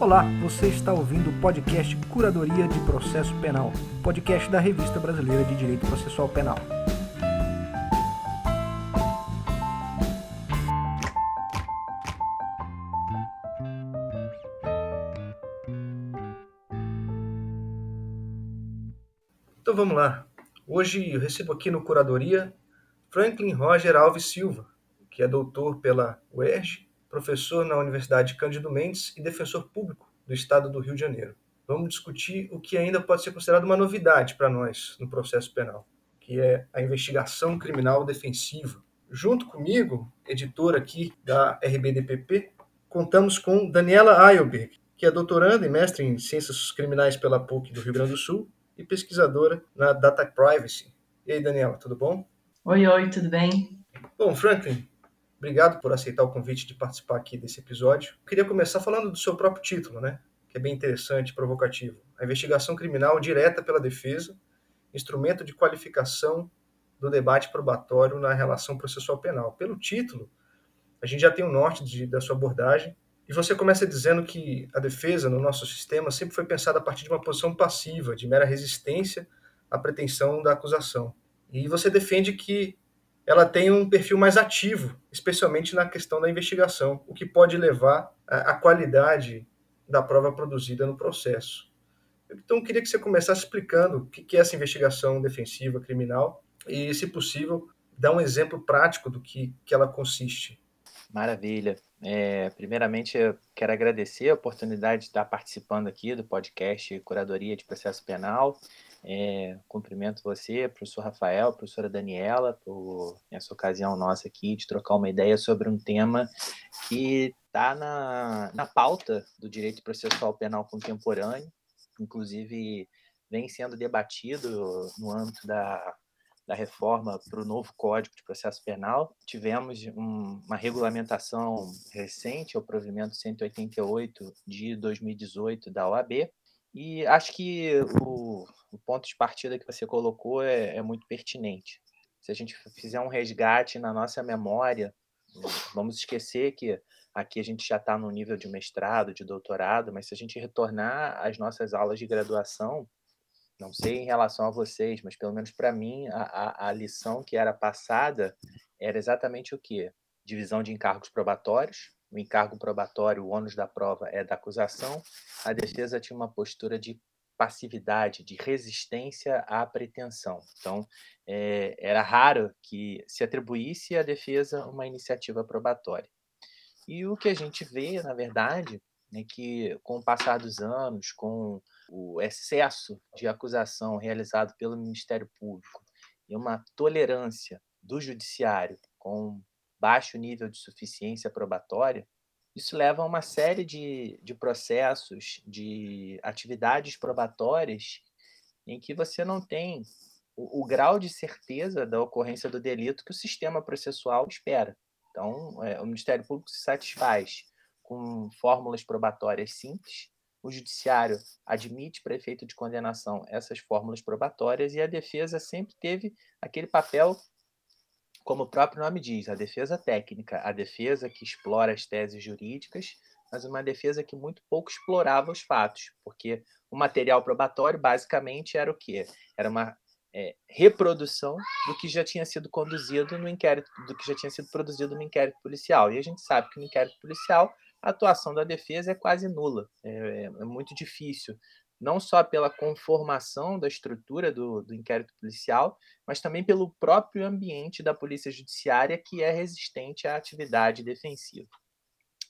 Olá, você está ouvindo o podcast Curadoria de Processo Penal, podcast da Revista Brasileira de Direito Processual Penal. Então vamos lá. Hoje eu recebo aqui no Curadoria Franklin Roger Alves Silva, que é doutor pela UERJ professor na Universidade Cândido Mendes e defensor público do Estado do Rio de Janeiro. Vamos discutir o que ainda pode ser considerado uma novidade para nós no processo penal, que é a investigação criminal defensiva. Junto comigo, editor aqui da RBDPP, contamos com Daniela Eilberg, que é doutoranda e mestre em Ciências Criminais pela PUC do Rio Grande do Sul e pesquisadora na Data Privacy. E aí, Daniela, tudo bom? Oi, oi, tudo bem? Bom, Franklin, Obrigado por aceitar o convite de participar aqui desse episódio. Queria começar falando do seu próprio título, né? Que é bem interessante provocativo. A investigação criminal direta pela defesa, instrumento de qualificação do debate probatório na relação processual penal. Pelo título, a gente já tem o um norte de, da sua abordagem. E você começa dizendo que a defesa no nosso sistema sempre foi pensada a partir de uma posição passiva, de mera resistência à pretensão da acusação. E você defende que ela tem um perfil mais ativo, especialmente na questão da investigação, o que pode levar à qualidade da prova produzida no processo. Então, eu queria que você começasse explicando o que é essa investigação defensiva criminal e, se possível, dar um exemplo prático do que, que ela consiste. Maravilha. É, primeiramente, eu quero agradecer a oportunidade de estar participando aqui do podcast Curadoria de Processo Penal. É, cumprimento você, professor Rafael, professora Daniela, por essa ocasião nossa aqui de trocar uma ideia sobre um tema que está na, na pauta do direito processual penal contemporâneo, inclusive vem sendo debatido no âmbito da, da reforma para o novo Código de Processo Penal. Tivemos um, uma regulamentação recente, o provimento 188 de 2018 da OAB, e acho que o, o ponto de partida que você colocou é, é muito pertinente. Se a gente fizer um resgate na nossa memória, vamos esquecer que aqui a gente já está no nível de mestrado, de doutorado, mas se a gente retornar às nossas aulas de graduação, não sei em relação a vocês, mas pelo menos para mim, a, a, a, lição que era passada era exatamente o quê? Divisão de encargos probatórios, o encargo probatório, o ônus da prova é da acusação, a defesa tinha uma postura de passividade, de resistência à pretensão. Então, é, era raro que se atribuísse à defesa uma iniciativa probatória. E o que a gente vê, na verdade, é que com o passar dos anos, com o excesso de acusação realizado pelo Ministério Público e uma tolerância do judiciário com baixo nível de suficiência probatória, isso leva a uma série de, de processos, de atividades probatórias em que você não tem o, o, grau de certeza da ocorrência do delito que o sistema processual espera. Então, é, o Ministério Público se satisfaz com fórmulas probatórias simples, o Judiciário admite para efeito de condenação essas fórmulas probatórias e a defesa sempre teve aquele papel como o próprio nome diz, a defesa técnica, a defesa que explora as teses jurídicas, mas uma defesa que muito pouco explorava os fatos, porque o material probatório basicamente era o quê? Era uma é, reprodução do que já tinha sido conduzido no inquérito, do que já tinha sido produzido no inquérito policial. E a gente sabe que no inquérito policial a atuação da defesa é quase nula, é, é muito difícil não só pela conformação da estrutura do, do inquérito policial, mas também pelo próprio ambiente da polícia judiciária que é resistente à atividade defensiva.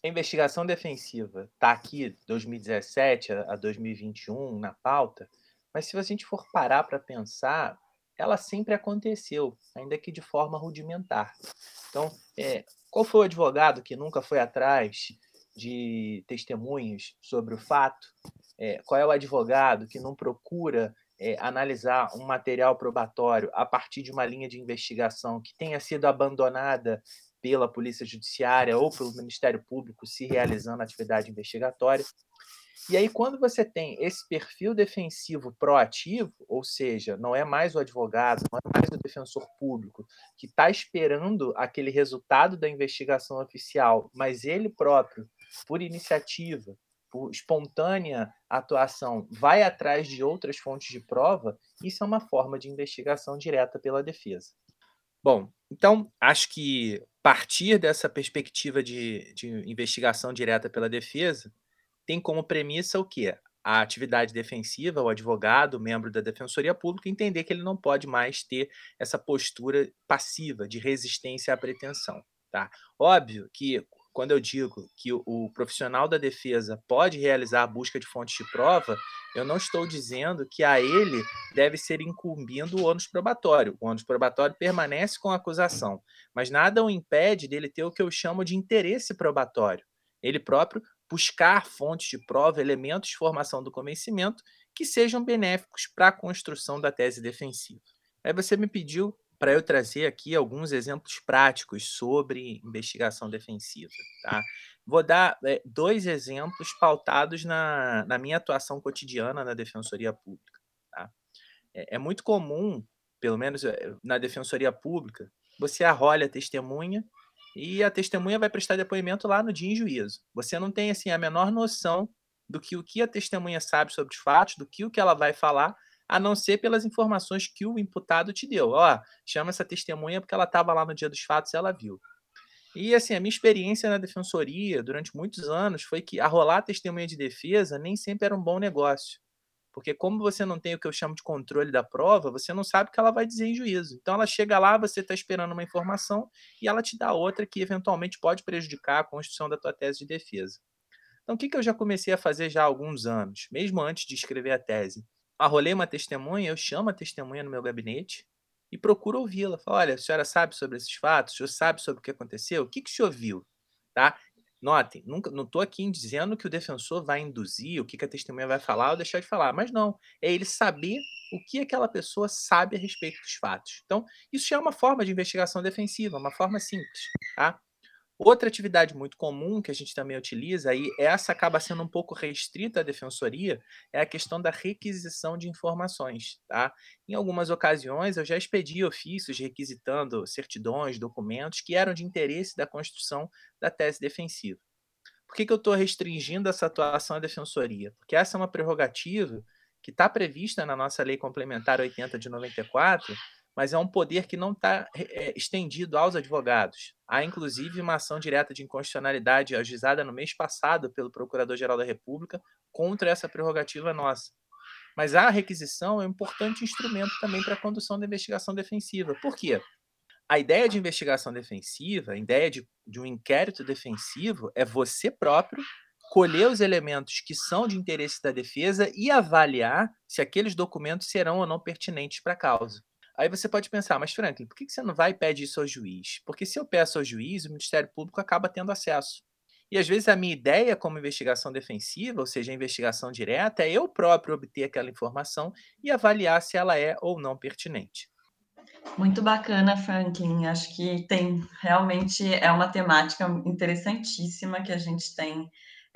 A investigação defensiva está aqui 2017 a 2021 na pauta, mas se a gente for parar para pensar, ela sempre aconteceu, ainda que de forma rudimentar. Então, é, qual foi o advogado que nunca foi atrás de testemunhos sobre o fato é, qual é o advogado que não procura é, analisar um material probatório a partir de uma linha de investigação que tenha sido abandonada pela Polícia Judiciária ou pelo Ministério Público se realizando atividade investigatória. E aí, quando você tem esse perfil defensivo proativo, ou seja, não é mais o advogado, não é mais o defensor público que está esperando aquele resultado da investigação oficial, mas ele próprio, por iniciativa, por espontânea atuação, vai atrás de outras fontes de prova, isso é uma forma de investigação direta pela defesa. Bom, então acho que partir dessa perspectiva de, de investigação direta pela defesa tem como premissa o quê? A atividade defensiva, o advogado, o membro da Defensoria Pública, entender que ele não pode mais ter essa postura passiva de resistência à pretensão. Tá? Óbvio que quando eu digo que o, profissional da defesa pode realizar a busca de fontes de prova, eu não estou dizendo que a ele deve ser incumbindo o ônus probatório. O ônus probatório permanece com a acusação, mas nada o impede dele ter o que eu chamo de interesse probatório. Ele próprio buscar fontes de prova, elementos de formação do convencimento que sejam benéficos para a construção da tese defensiva. Aí você me pediu para eu trazer aqui alguns exemplos práticos sobre investigação defensiva. Tá? Vou dar é, dois exemplos pautados na, na minha atuação cotidiana na Defensoria Pública. Tá? É, é, muito comum, pelo menos eh, na Defensoria Pública, você arrolha a testemunha e a testemunha vai prestar depoimento lá no dia em juízo. Você não tem assim a menor noção do que o que a testemunha sabe sobre os fatos, do que o que ela vai falar, a não ser pelas informações que o imputado te deu. Ó, chama essa testemunha porque ela estava lá no dia dos fatos e ela viu. E assim, a minha experiência na defensoria durante muitos anos foi que arrolar testemunha de defesa nem sempre era um bom negócio. Porque como você não tem o que eu chamo de controle da prova, você não sabe o que ela vai dizer em juízo. Então ela chega lá, você está esperando uma informação e ela te dá outra que eventualmente pode prejudicar a construção da tua tese de defesa. Então o que, que eu já comecei a fazer já há alguns anos, mesmo antes de escrever a tese? Arrolei uma testemunha, eu chamo a testemunha no meu gabinete e procuro ouvi-la. Falo, olha, a senhora sabe sobre esses fatos? O senhor sabe sobre o que aconteceu? O que, que o senhor viu? Tá? Notem, nunca, não estou aqui dizendo que o defensor vai induzir, o que, que a testemunha vai falar ou deixar de falar, mas não. É ele saber o que aquela pessoa sabe a respeito dos fatos. Então, isso já é uma forma de investigação defensiva, uma forma simples. Tá? Outra atividade muito comum que a gente também utiliza, e essa acaba sendo um pouco restrita à defensoria, é a questão da requisição de informações. Tá? Em algumas ocasiões, eu já expedi ofícios requisitando certidões, documentos que eram de interesse da construção da tese defensiva. Por que, que eu estou restringindo essa atuação à defensoria? Porque essa é uma prerrogativa que está prevista na nossa Lei Complementar 80 de 94, mas é um poder que não está é, estendido aos advogados. Há, inclusive, uma ação direta de inconstitucionalidade ajuizada no mês passado pelo Procurador-Geral da República contra essa prerrogativa nossa. Mas a requisição é um importante instrumento também para a condução da investigação defensiva. Por quê? A ideia de investigação defensiva, a ideia de, de um inquérito defensivo, é você próprio colher os elementos que são de interesse da defesa e avaliar se aqueles documentos serão ou não pertinentes para a causa. Aí você pode pensar, mas Franklin, por que você não vai e pede isso ao juiz? Porque se eu peço ao juiz, o Ministério Público acaba tendo acesso. E às vezes a minha ideia como investigação defensiva, ou seja, investigação direta, é eu próprio obter aquela informação e avaliar se ela é ou não pertinente. Muito bacana, Franklin. Acho que tem realmente é uma temática interessantíssima que a gente tem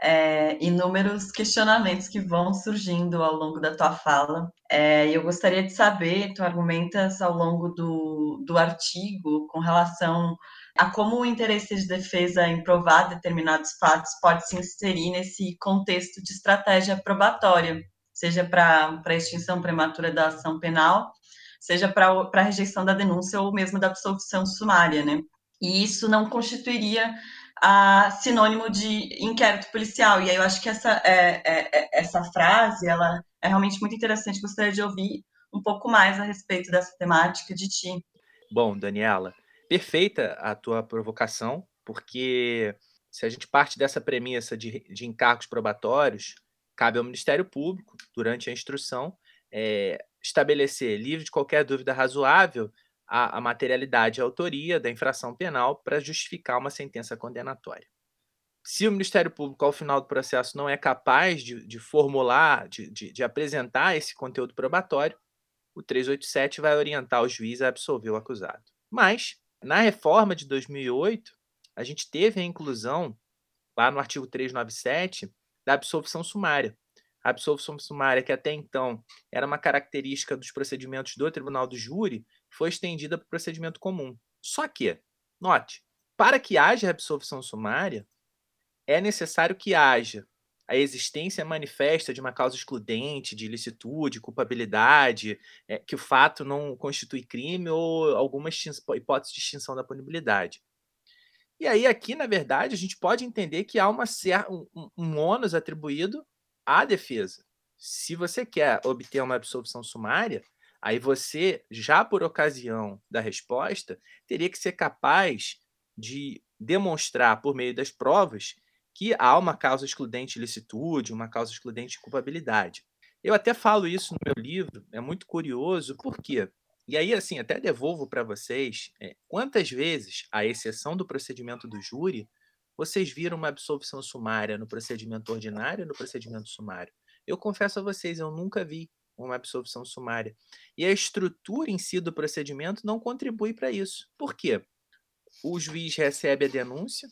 é, inúmeros questionamentos que vão surgindo ao longo da tua fala. É, eu gostaria de saber, tu argumentas ao longo do, do artigo com relação a como o interesse de defesa em provar determinados fatos pode se inserir nesse contexto de estratégia probatória, seja para a extinção prematura da ação penal, seja para a rejeição da denúncia ou mesmo da absolvição sumária, né? E isso não constituiria a sinônimo de inquérito policial. E aí eu acho que essa, é, é, é, essa frase ela é realmente muito interessante. Gostaria de ouvir um pouco mais a respeito dessa temática de ti. Bom, Daniela, perfeita a tua provocação, porque se a gente parte dessa premissa de, de encargos probatórios, cabe ao Ministério Público, durante a instrução, é, estabelecer, livre de qualquer dúvida razoável, a, a materialidade e a autoria da infração penal para justificar uma sentença condenatória. Se o Ministério Público, ao final do processo, não é capaz de, de formular, de, de, de apresentar esse conteúdo probatório, o 387 vai orientar o juiz a absolver o acusado. Mas, na reforma de 2008, a gente teve a inclusão, lá no artigo 397, da absolvição sumária. A absolvição sumária, que até então era uma característica dos procedimentos do Tribunal do Júri, foi estendida para o procedimento comum. Só que, note, para que haja absolvição sumária, é necessário que haja a existência manifesta de uma causa excludente, de ilicitude, culpabilidade, é, que o fato não constitui crime ou alguma hipótese de extinção da punibilidade. E aí, aqui, na verdade, a gente pode entender que há uma, um, um ônus atribuído à defesa. Se você quer obter uma absolvição sumária, aí você, já por ocasião da resposta, teria que ser capaz de demonstrar, por meio das provas, que há uma causa excludente de licitude, uma causa excludente de culpabilidade. Eu até falo isso no meu livro, é muito curioso, por quê? E aí, assim, até devolvo para vocês é, quantas vezes, à exceção do procedimento do júri, vocês viram uma absolvição sumária no procedimento ordinário e no procedimento sumário? Eu confesso a vocês, eu nunca vi uma absolvição sumária. E a estrutura em si do procedimento não contribui para isso. Por quê? O juiz recebe a denúncia,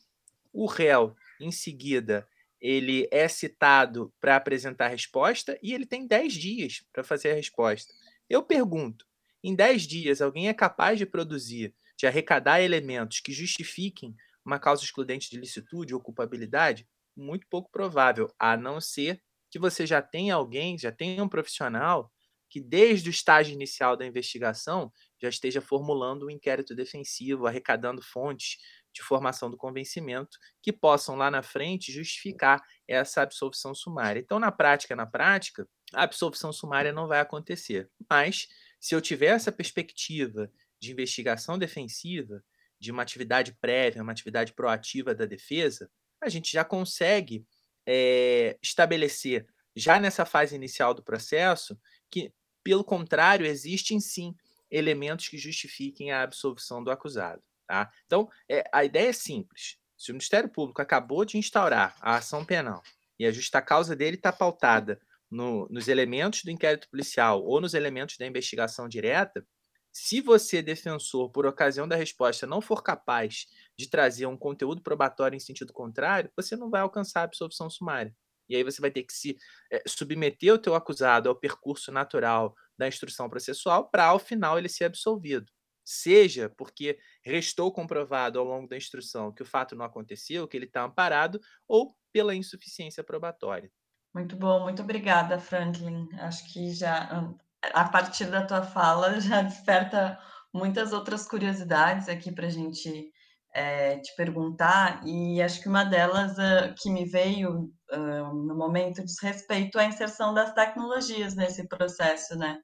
o réu em seguida, ele é citado para apresentar a resposta e ele tem 10 dias para fazer a resposta. Eu pergunto: em 10 dias, alguém é capaz de produzir, de arrecadar elementos que justifiquem uma causa excludente de licitude ou culpabilidade? Muito pouco provável, a não ser que você já tenha alguém, já tenha um profissional que desde o estágio inicial da investigação já esteja formulando um inquérito defensivo, arrecadando fontes de formação do convencimento que possam lá na frente justificar essa absolvição sumária. Então, na prática, na prática, a absolvição sumária não vai acontecer. Mas, se eu tiver essa perspectiva de investigação defensiva, de uma atividade prévia, uma atividade proativa da defesa, a gente já consegue é, estabelecer, já nessa fase inicial do processo, que, pelo contrário, existem sim elementos que justifiquem a absolvição do acusado. Tá? Então, é, a ideia é simples. Se o Ministério Público acabou de instaurar a ação penal e a justa causa dele está pautada no, nos elementos do inquérito policial ou nos elementos da investigação direta, se você, defensor, por ocasião da resposta, não for capaz de trazer um conteúdo probatório em sentido contrário, você não vai alcançar a absolvição sumária. E aí você vai ter que se é, submeter o teu acusado ao percurso natural da instrução processual para, ao final, ele ser absolvido seja porque restou comprovado ao longo da instrução que o fato não aconteceu, que ele está amparado, ou pela insuficiência probatória. Muito bom, muito obrigada, Franklin. Acho que já a partir da tua fala já desperta muitas outras curiosidades aqui para a gente é, te perguntar, e acho que uma delas uh, que me veio uh, no momento diz respeito à inserção das tecnologias nesse processo, né?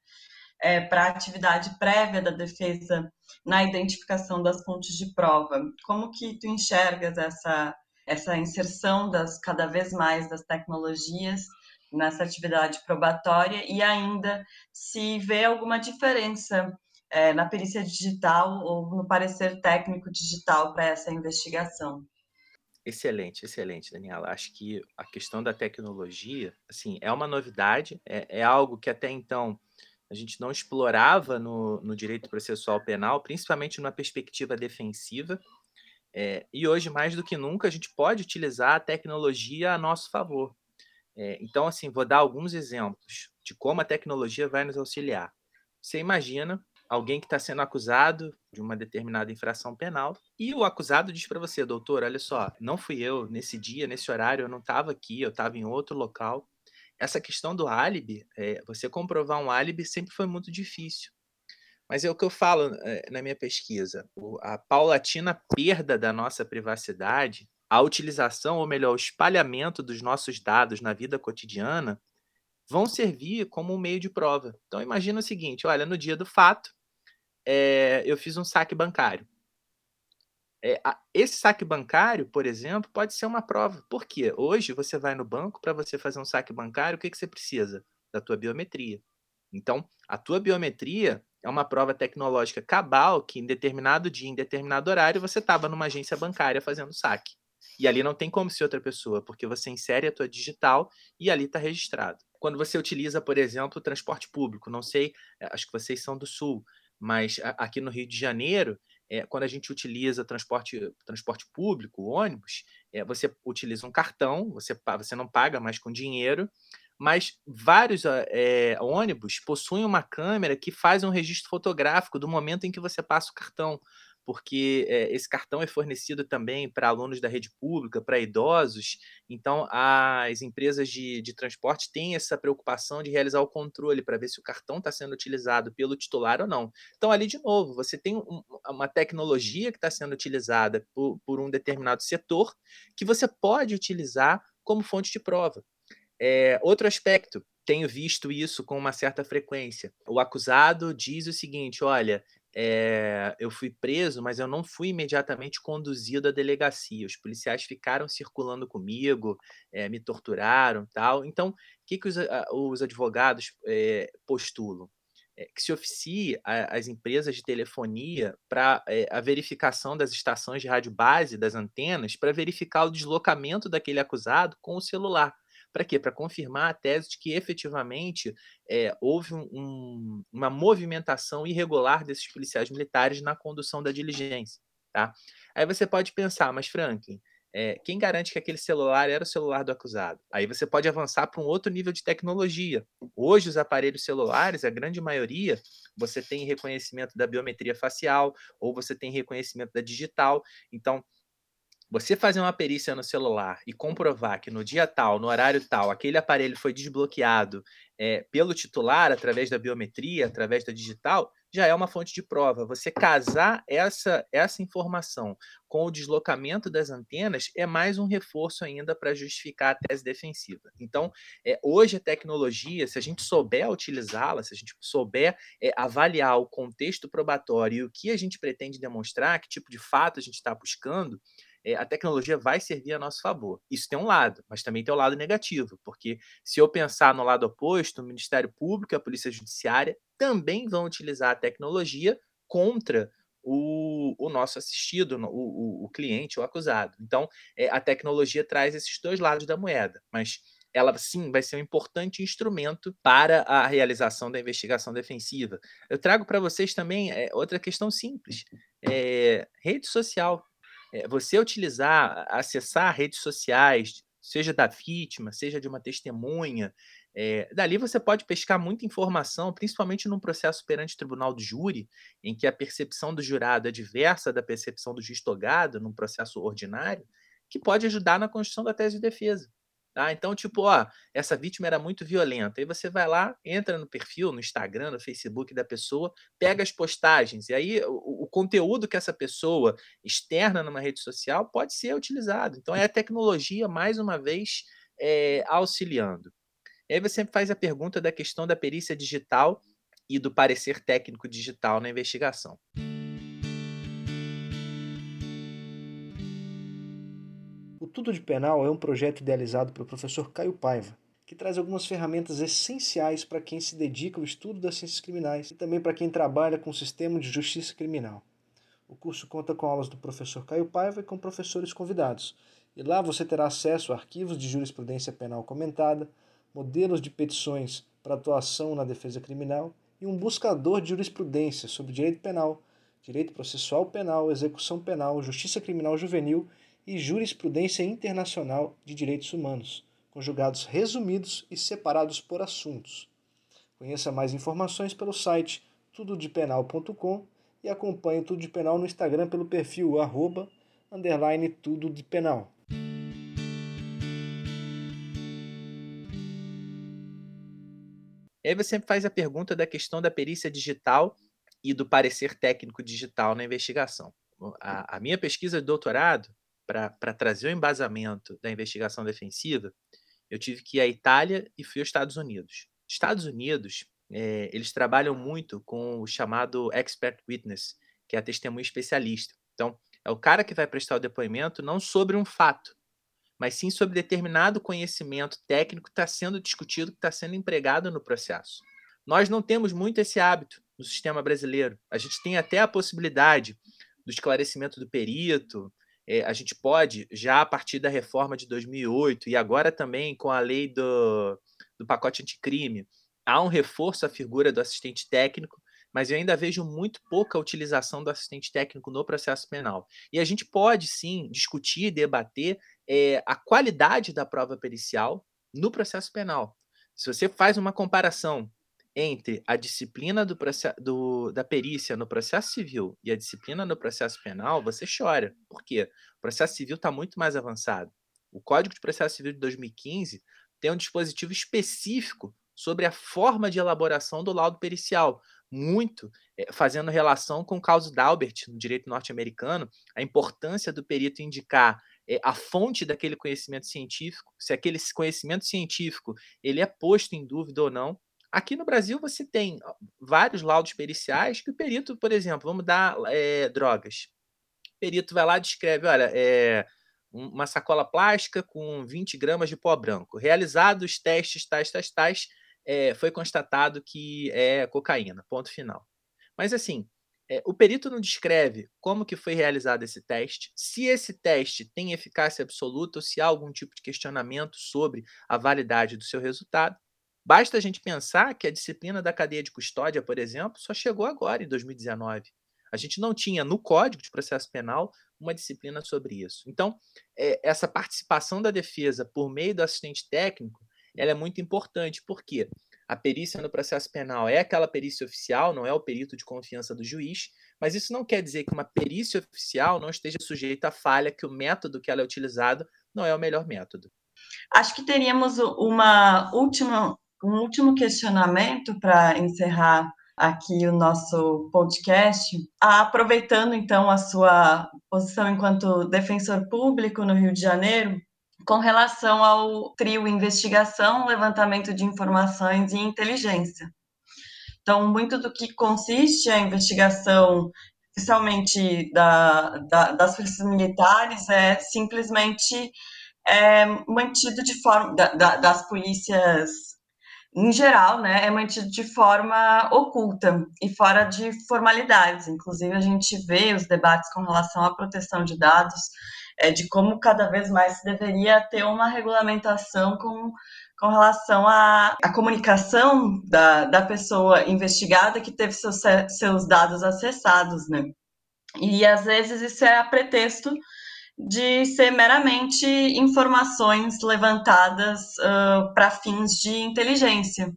é, para a atividade prévia da defesa na identificação das fontes de prova. Como que tu enxergas essa, essa inserção das cada vez mais das tecnologias nessa atividade probatória e ainda se vê alguma diferença é, na perícia digital ou no parecer técnico digital para essa investigação? Excelente, excelente, Daniela. Acho que a questão da tecnologia, assim, é uma novidade, é, é algo que até então a gente não explorava no, no direito processual penal, principalmente numa perspectiva defensiva. É, e hoje, mais do que nunca, a gente pode utilizar a tecnologia a nosso favor. É, então, assim, vou dar alguns exemplos de como a tecnologia vai nos auxiliar. Você imagina alguém que está sendo acusado de uma determinada infração penal e o acusado diz para você, doutor, olha só, não fui eu nesse dia, nesse horário, eu não estava aqui, eu estava em outro local essa questão do álibi, é, você comprovar um álibi sempre foi muito difícil. Mas é o que eu falo é, na minha pesquisa. A paulatina perda da nossa privacidade, a utilização, ou melhor, o espalhamento dos nossos dados na vida cotidiana, vão servir como um meio de prova. Então, imagina o seguinte: olha, no dia do fato, é, eu fiz um saque bancário. É, a, esse saque bancário, por exemplo, pode ser uma prova. Por quê? Hoje você vai no banco para você fazer um saque bancário, o que, que você precisa? Da tua biometria. Então, a tua biometria é uma prova tecnológica cabal que em determinado dia, em determinado horário, você estava numa agência bancária fazendo saque. E ali não tem como ser outra pessoa, porque você insere a tua digital e ali está registrado. Quando você utiliza, por exemplo, transporte público, não sei, eh, acho que vocês são do Sul, mas aqui no Rio de Janeiro, é, quando a gente utiliza transporte, transporte público, ônibus, é, você utiliza um cartão, você, você não paga mais com dinheiro, mas vários é, ônibus possuem uma câmera que faz um registro fotográfico do momento em que você passa o cartão. Porque é, esse cartão é fornecido também para alunos da rede pública, para idosos, então as empresas de, de transporte têm essa preocupação de realizar o controle para ver se o cartão está sendo utilizado pelo titular ou não. Então, ali, de novo, você tem um, uma tecnologia que está sendo utilizada por, por um determinado setor que você pode utilizar como fonte de prova. É, outro aspecto, tenho visto isso com uma certa frequência. O acusado diz o seguinte: olha, é, eu fui preso, mas eu não fui imediatamente conduzido à delegacia. Os policiais ficaram circulando comigo, é, me torturaram, tal. Então, o que, que os, os advogados é, postulam? que se oficie as empresas de telefonia para a verificação das estações de rádio base das antenas para verificar o deslocamento daquele acusado com o celular. Para quê? Para confirmar a tese de que efetivamente é, houve um, um, uma movimentação irregular desses policiais militares na condução da diligência. Tá? Aí você pode pensar, mas Franklin, é, quem garante que aquele celular era o celular do acusado? Aí você pode avançar para um outro nível de tecnologia. Hoje, os aparelhos celulares, a grande maioria, você tem reconhecimento da biometria facial ou você tem reconhecimento da digital. Então, você fazer uma perícia no celular e comprovar que no dia tal, no horário tal, aquele aparelho foi desbloqueado é, pelo titular através da biometria, através da digital, já é uma fonte de prova. Você casar essa, essa informação com o deslocamento das antenas é mais um reforço ainda para justificar a tese defensiva. Então, é, hoje a tecnologia, se a gente souber utilizá-la, se a gente souber é, avaliar o contexto probatório e o que a gente pretende demonstrar, que tipo de fato a gente está buscando, é, a tecnologia vai servir a nosso favor. Isso tem um lado, mas também tem o um lado negativo, porque se eu pensar no lado oposto, o Ministério Público e a Polícia Judiciária também vão utilizar a tecnologia contra o, o nosso assistido, o, o, o, cliente, o acusado. Então, é, a tecnologia traz esses dois lados da moeda, mas ela sim vai ser um importante instrumento para a realização da investigação defensiva. Eu trago para vocês também é, outra questão simples: é, rede social você utilizar, acessar redes sociais, seja da vítima, seja de uma testemunha, é, dali você pode pescar muita informação, principalmente num processo perante tribunal do júri, em que a percepção do jurado é diversa da percepção do juiz togado, num processo ordinário, que pode ajudar na construção da tese de defesa. Tá? Então, tipo, ó, essa vítima era muito violenta. Aí você vai lá, entra no perfil, no Instagram, no Facebook da pessoa, pega as postagens, e aí o, o conteúdo que essa pessoa externa numa rede social pode ser utilizado. Então, é a tecnologia, mais uma vez, é, auxiliando. E aí você faz a pergunta da questão da perícia digital e do parecer técnico digital na investigação. Tudo de Penal é um projeto idealizado pelo professor Caio Paiva, que traz algumas ferramentas essenciais para quem se dedica ao estudo das ciências criminais e também para quem trabalha com o sistema de justiça criminal. O curso conta com aulas do professor Caio Paiva e com professores convidados, e lá você terá acesso a arquivos de jurisprudência penal comentada, modelos de petições para atuação na defesa criminal e um buscador de jurisprudência sobre direito penal, direito processual penal, execução penal, justiça criminal juvenil e jurisprudência internacional de direitos humanos, conjugados resumidos e separados por assuntos. Conheça mais informações pelo site tudodepenal.com e acompanhe o Tudo de Penal no Instagram pelo perfil arroba, underline tudo de penal. E aí você faz a pergunta da questão da perícia digital e do parecer técnico digital na investigação. A, a minha pesquisa de doutorado para trazer o embasamento da investigação defensiva, eu tive que ir à Itália e fui aos Estados Unidos. Estados Unidos, é, eles trabalham muito com o chamado expert witness, que é a testemunha especialista. Então, é o cara que vai prestar o depoimento não sobre um fato, mas sim sobre determinado conhecimento técnico que está sendo discutido, que está sendo empregado no processo. Nós não temos muito esse hábito no sistema brasileiro. A gente tem até a possibilidade do esclarecimento do perito, é, a gente pode, já a partir da reforma de 2008 e agora também com a lei do, do pacote anticrime, há um reforço à figura do assistente técnico, mas eu ainda vejo muito pouca utilização do assistente técnico no processo penal. E a gente pode sim discutir, debater é, a qualidade da prova pericial no processo penal. Se você faz uma comparação entre a disciplina do do, da perícia no processo civil e a disciplina no processo penal, você chora. Por quê? O processo civil está muito mais avançado. O Código de Processo Civil de 2015 tem um dispositivo específico sobre a forma de elaboração do laudo pericial, muito é, fazendo relação com o caso Dalbert no direito norte-americano, a importância do perito indicar é, a fonte daquele conhecimento científico, se aquele conhecimento científico ele é posto em dúvida ou não. Aqui no Brasil você tem vários laudos periciais que o perito, por exemplo, vamos dar é, drogas. O perito vai lá e descreve, olha, é, uma sacola plástica com 20 gramas de pó branco. Realizados testes tais, tais, tais, é, foi constatado que é cocaína, ponto final. Mas assim, é, o perito não descreve como que foi realizado esse teste, se esse teste tem eficácia absoluta ou se há algum tipo de questionamento sobre a validade do seu resultado. Basta a gente pensar que a disciplina da cadeia de custódia, por exemplo, só chegou agora, em 2019. A gente não tinha no Código de Processo Penal uma disciplina sobre isso. Então, é, essa participação da defesa por meio do assistente técnico ela é muito importante, porque a perícia no processo penal é aquela perícia oficial, não é o perito de confiança do juiz, mas isso não quer dizer que uma perícia oficial não esteja sujeita à falha, que o método que ela é utilizado não é o melhor método. Acho que teríamos uma última, um último questionamento para encerrar aqui o nosso podcast, aproveitando então a sua posição enquanto defensor público no Rio de Janeiro, com relação ao trio investigação, levantamento de informações e inteligência. Então, muito do que consiste a investigação, especialmente da, da, das polícias militares, é simplesmente é, mantido de forma da, das polícias em geral, né, é mantido de forma oculta e fora de formalidades. Inclusive, a gente vê os debates com relação à proteção de dados é, de como cada vez mais deveria ter uma regulamentação com, com relação à, à comunicação da, da pessoa investigada que teve seus, seus dados acessados, né? E às vezes isso é a pretexto de ser meramente informações levantadas uh, para fins de inteligência.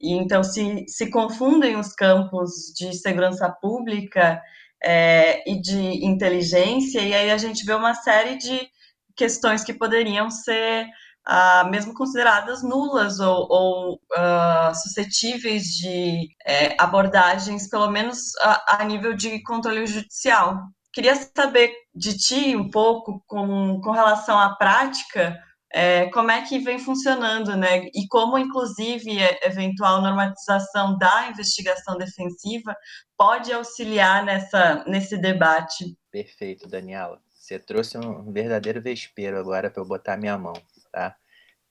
E então se, se confundem os campos de segurança pública é, e de inteligência, e aí a gente vê uma série de questões que poderiam ser ah, mesmo consideradas nulas ou, ou ah, suscetíveis de é, abordagens, pelo menos a, a, nível de controle judicial. Queria saber de ti um pouco com, com relação à prática é, como é que vem funcionando, né? E como, inclusive, eventual normatização da investigação defensiva pode auxiliar nessa, nesse debate. Perfeito, Daniela. Você trouxe um verdadeiro vespeiro agora para eu botar minha mão, tá?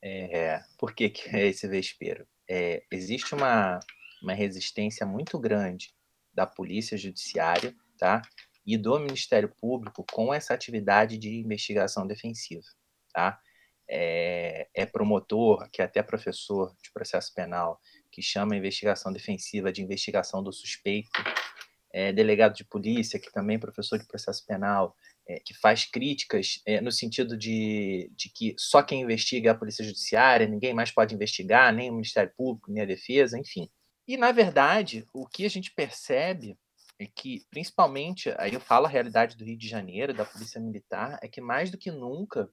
É, por que, que é esse vespeiro? É, existe uma, uma resistência muito grande da polícia judiciária, tá? E do Ministério Público com essa atividade de investigação defensiva, tá? é, é promotor, que é até professor de processo penal, que chama a investigação defensiva de investigação do suspeito, é delegado de polícia, que também é professor de processo penal, é, que faz críticas é, no sentido de, de que só quem investiga é a polícia judiciária, ninguém mais pode investigar, nem o Ministério Público, nem a defesa, enfim. E, na verdade, o que a gente percebe é que, principalmente, aí eu falo a realidade do Rio de Janeiro, da Polícia Militar, é que mais do que nunca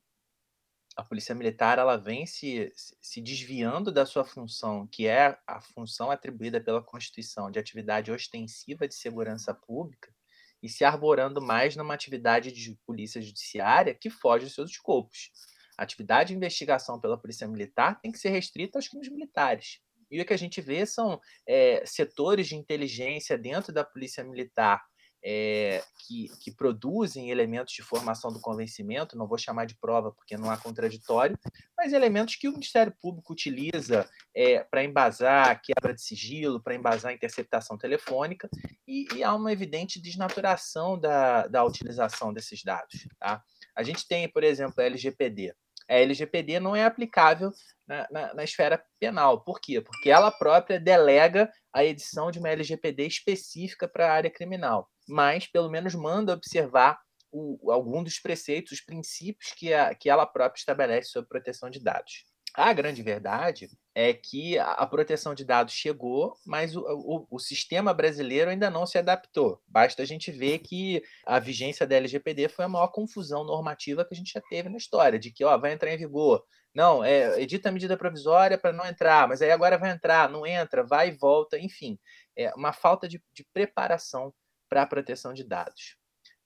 a polícia militar ela vem se, se desviando da sua função, que é a função atribuída pela Constituição de atividade ostensiva de segurança pública, e se arborando mais numa atividade de polícia judiciária que foge dos seus escopos. A atividade de investigação pela polícia militar tem que ser restrita aos crimes militares. E o que a gente vê são é, setores de inteligência dentro da polícia militar é, que, que, produzem elementos de formação do convencimento, não vou chamar de prova porque não há contraditório, mas elementos que o Ministério Público utiliza é, para embasar quebra de sigilo, para embasar interceptação telefônica, e, e, há uma evidente desnaturação da, da utilização desses dados. Tá? A gente tem, por exemplo, a LGPD. A LGPD não é aplicável na, na, na, esfera penal. Por quê? Porque ela própria delega a edição de uma LGPD específica para a área criminal mas pelo menos manda observar o, algum dos preceitos, os princípios que, a, que ela própria estabelece sobre proteção de dados. A grande verdade é que a proteção de dados chegou, mas o, o, o, sistema brasileiro ainda não se adaptou. Basta a gente ver que a vigência da LGPD foi a maior confusão normativa que a gente já teve na história, de que ó, vai entrar em vigor. Não, é, edita a medida provisória para não entrar, mas aí agora vai entrar, não entra, vai e volta, enfim. É uma falta de, de preparação para a proteção de dados.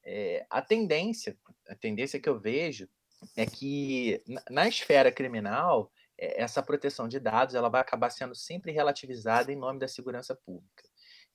É, a tendência, a tendência que eu vejo é que na esfera criminal essa proteção de dados ela vai acabar sendo sempre relativizada em nome da segurança pública.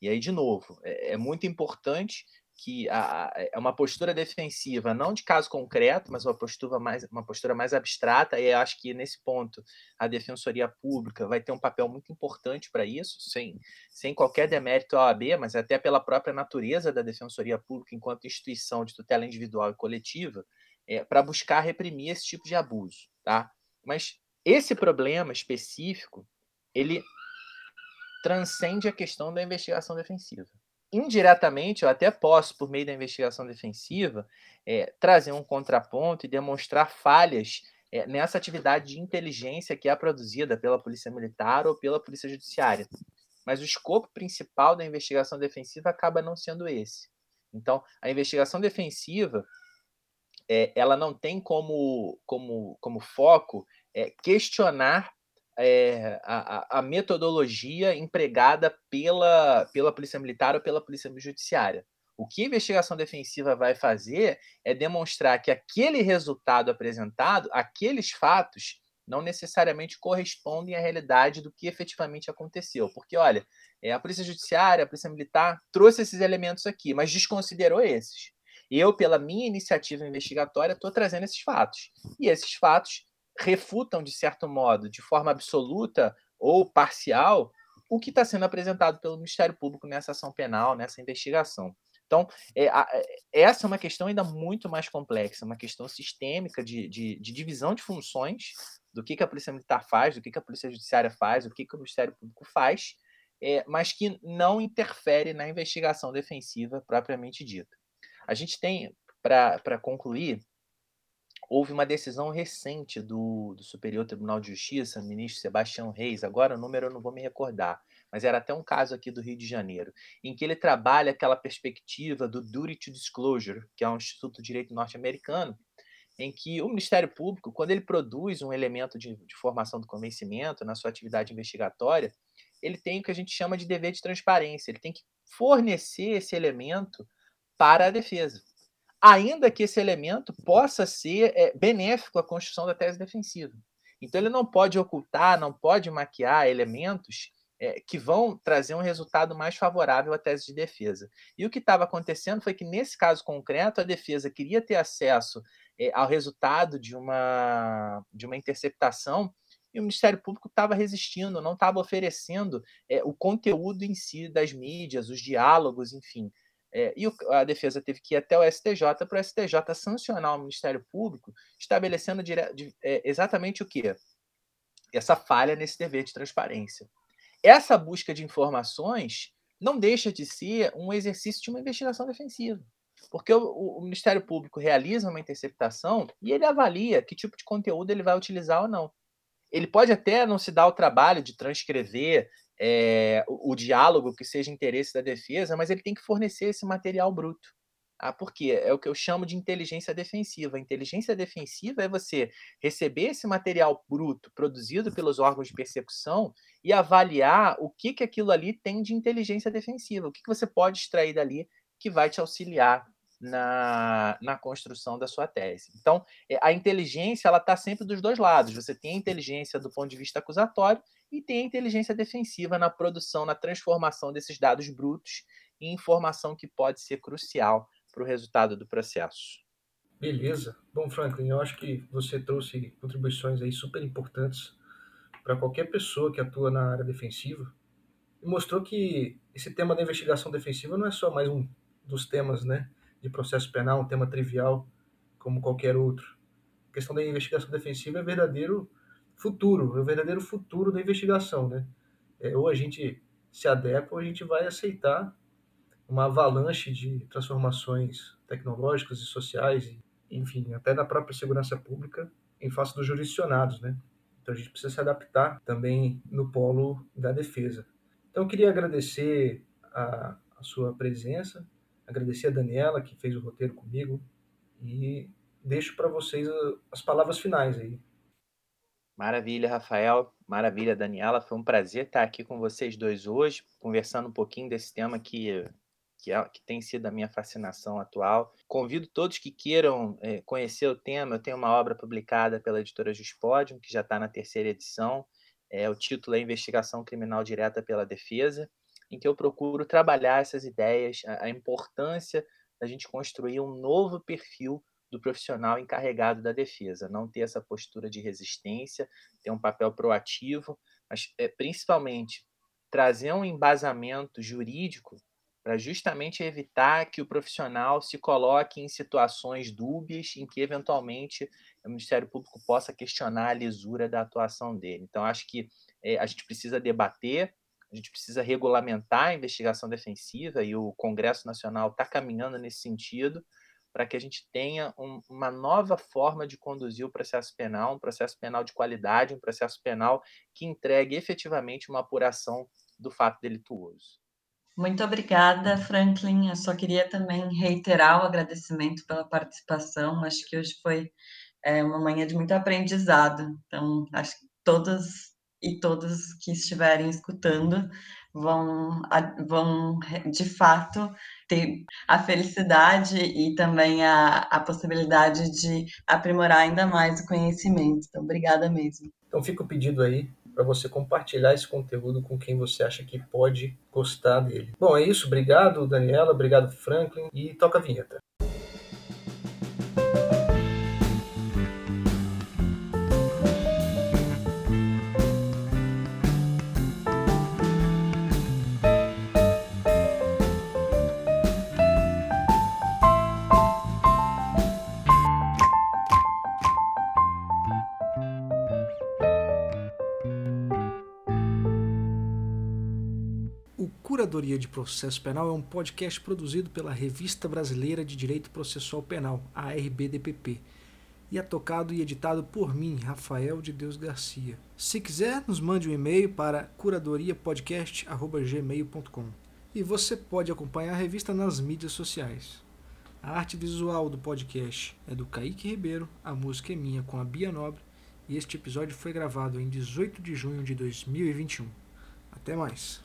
E aí, de novo, é, é muito importante que é uma postura defensiva, não de caso concreto, mas uma postura mais, uma postura mais abstrata, e acho que nesse ponto a Defensoria Pública vai ter um papel muito importante para isso, sem, sem qualquer demérito à OAB, mas até pela própria natureza da Defensoria Pública enquanto instituição de tutela individual e coletiva, é, para buscar reprimir esse tipo de abuso. Tá? Mas esse problema específico, ele transcende a questão da investigação defensiva. Indiretamente, eu até posso, por meio da investigação defensiva, é, trazer um contraponto e demonstrar falhas é, nessa atividade de inteligência que é produzida pela Polícia Militar ou pela Polícia Judiciária. Mas o escopo principal da investigação defensiva acaba não sendo esse. Então, a investigação defensiva é, ela não tem como, como, como foco é, questionar é, a, a, metodologia empregada pela, pela Polícia Militar ou pela Polícia Judiciária. O que a investigação defensiva vai fazer é demonstrar que aquele resultado apresentado, aqueles fatos, não necessariamente correspondem à realidade do que efetivamente aconteceu. Porque, olha, é, a Polícia Judiciária, a Polícia Militar trouxe esses elementos aqui, mas desconsiderou esses. Eu, pela minha iniciativa investigatória, estou trazendo esses fatos. E esses fatos refutam, de certo modo, de forma absoluta ou parcial, o que está sendo apresentado pelo Ministério Público nessa ação penal, nessa investigação. Então, é, a, é, essa é uma questão ainda muito mais complexa, uma questão sistêmica de, de, de divisão de funções, do que, que, a Polícia Militar faz, do que, que a Polícia Judiciária faz, do que, que o Ministério Público faz, é, mas que não interfere na investigação defensiva propriamente dita. A gente tem, para concluir, houve uma decisão recente do, do, Superior Tribunal de Justiça, ministro Sebastião Reis, agora o número eu não vou me recordar, mas era até um caso aqui do Rio de Janeiro, em que ele trabalha aquela perspectiva do duty to disclosure, que é um instituto de direito norte-americano, em que o Ministério Público, quando ele produz um elemento de, de formação do convencimento na sua atividade investigatória, ele tem o que a gente chama de dever de transparência, ele tem que fornecer esse elemento para a defesa ainda que esse elemento possa ser é, benéfico à construção da tese defensiva. Então, ele não pode ocultar, não pode maquiar elementos é, que vão trazer um resultado mais favorável à tese de defesa. E o que estava acontecendo foi que, nesse caso concreto, a defesa queria ter acesso é, ao resultado de uma, de uma interceptação e o Ministério Público estava resistindo, não estava oferecendo é, o conteúdo em si das mídias, os diálogos, enfim. É, e o, a defesa teve que ir até o STJ para o STJ sancionar o Ministério Público, estabelecendo dire, de, é, exatamente o que? Essa falha nesse dever de transparência. Essa busca de informações não deixa de ser um exercício de uma investigação defensiva. Porque o, o, Ministério Público realiza uma interceptação e ele avalia que tipo de conteúdo ele vai utilizar ou não. Ele pode até não se dar o trabalho de transcrever é, o, o, diálogo que seja interesse da defesa, mas ele tem que fornecer esse material bruto. Ah, por quê? É o que eu chamo de inteligência defensiva. Inteligência defensiva é você receber esse material bruto produzido pelos órgãos de persecução e avaliar o que, que aquilo ali tem de inteligência defensiva, o que, que você pode extrair dali que vai te auxiliar na, na construção da sua tese. Então, é, a inteligência ela está sempre dos dois lados. Você tem a inteligência do ponto de vista acusatório e tem a inteligência defensiva na produção, na transformação desses dados brutos em informação que pode ser crucial para o resultado do processo. Beleza. Bom, Franklin, eu acho que você trouxe contribuições aí super importantes para qualquer pessoa que atua na área defensiva e mostrou que esse tema da investigação defensiva não é só mais um dos temas, né, de processo penal, um tema trivial como qualquer outro. A questão da investigação defensiva é verdadeiro futuro, é o verdadeiro futuro da investigação, né? É, ou a gente se adequa ou a gente vai aceitar uma avalanche de transformações tecnológicas e sociais, enfim, até na própria segurança pública, em face dos jurisdicionados, né? Então a gente precisa se adaptar também no polo da defesa. Então eu queria agradecer a, a sua presença, agradecer a Daniela que fez o roteiro comigo e deixo para vocês as palavras finais aí. Maravilha, Rafael. Maravilha, Daniela. Foi um prazer estar aqui com vocês dois hoje, conversando um pouquinho desse tema que, que, é, que tem sido a minha fascinação atual. Convido todos que queiram é, conhecer o tema. Eu tenho uma obra publicada pela editora Juspodium, que já está na terceira edição. É, o título é Investigação Criminal Direta pela Defesa, em que eu procuro trabalhar essas ideias, a, importância da gente construir um novo perfil do profissional encarregado da defesa, não ter essa postura de resistência, ter um papel proativo, mas é, principalmente trazer um embasamento jurídico para justamente evitar que o profissional se coloque em situações dúbias em que eventualmente o Ministério Público possa questionar a lisura da atuação dele. Então acho que é, a gente precisa debater, a gente precisa regulamentar a investigação defensiva e o Congresso Nacional está caminhando nesse sentido para que a gente tenha um, uma nova forma de conduzir o processo penal, um processo penal de qualidade, um processo penal que entregue efetivamente uma apuração do fato delituoso. Muito obrigada, Franklin. Eu só queria também reiterar o agradecimento pela participação. Acho que hoje foi é, uma manhã de muito aprendizado. Então, acho que todas e todos que estiverem escutando vão, vão de fato ter a felicidade e também a, a possibilidade de aprimorar ainda mais o conhecimento. Então, obrigada mesmo. Então, fica o pedido aí para você compartilhar esse conteúdo com quem você acha que pode gostar dele. Bom, é isso. Obrigado, Daniela. Obrigado, Franklin. E toca a vinheta. Curadoria de Processo Penal é um podcast produzido pela Revista Brasileira de Direito Processual Penal, a RBDPP, e é tocado e editado por mim, Rafael de Deus Garcia. Se quiser, nos mande um e-mail para curadoriapodcast.gmail.com e você pode acompanhar a revista nas mídias sociais. A arte visual do podcast é do Kaique Ribeiro, a música é minha com a Bia Nobre e este episódio foi gravado em 18 de junho de 2021. Até mais!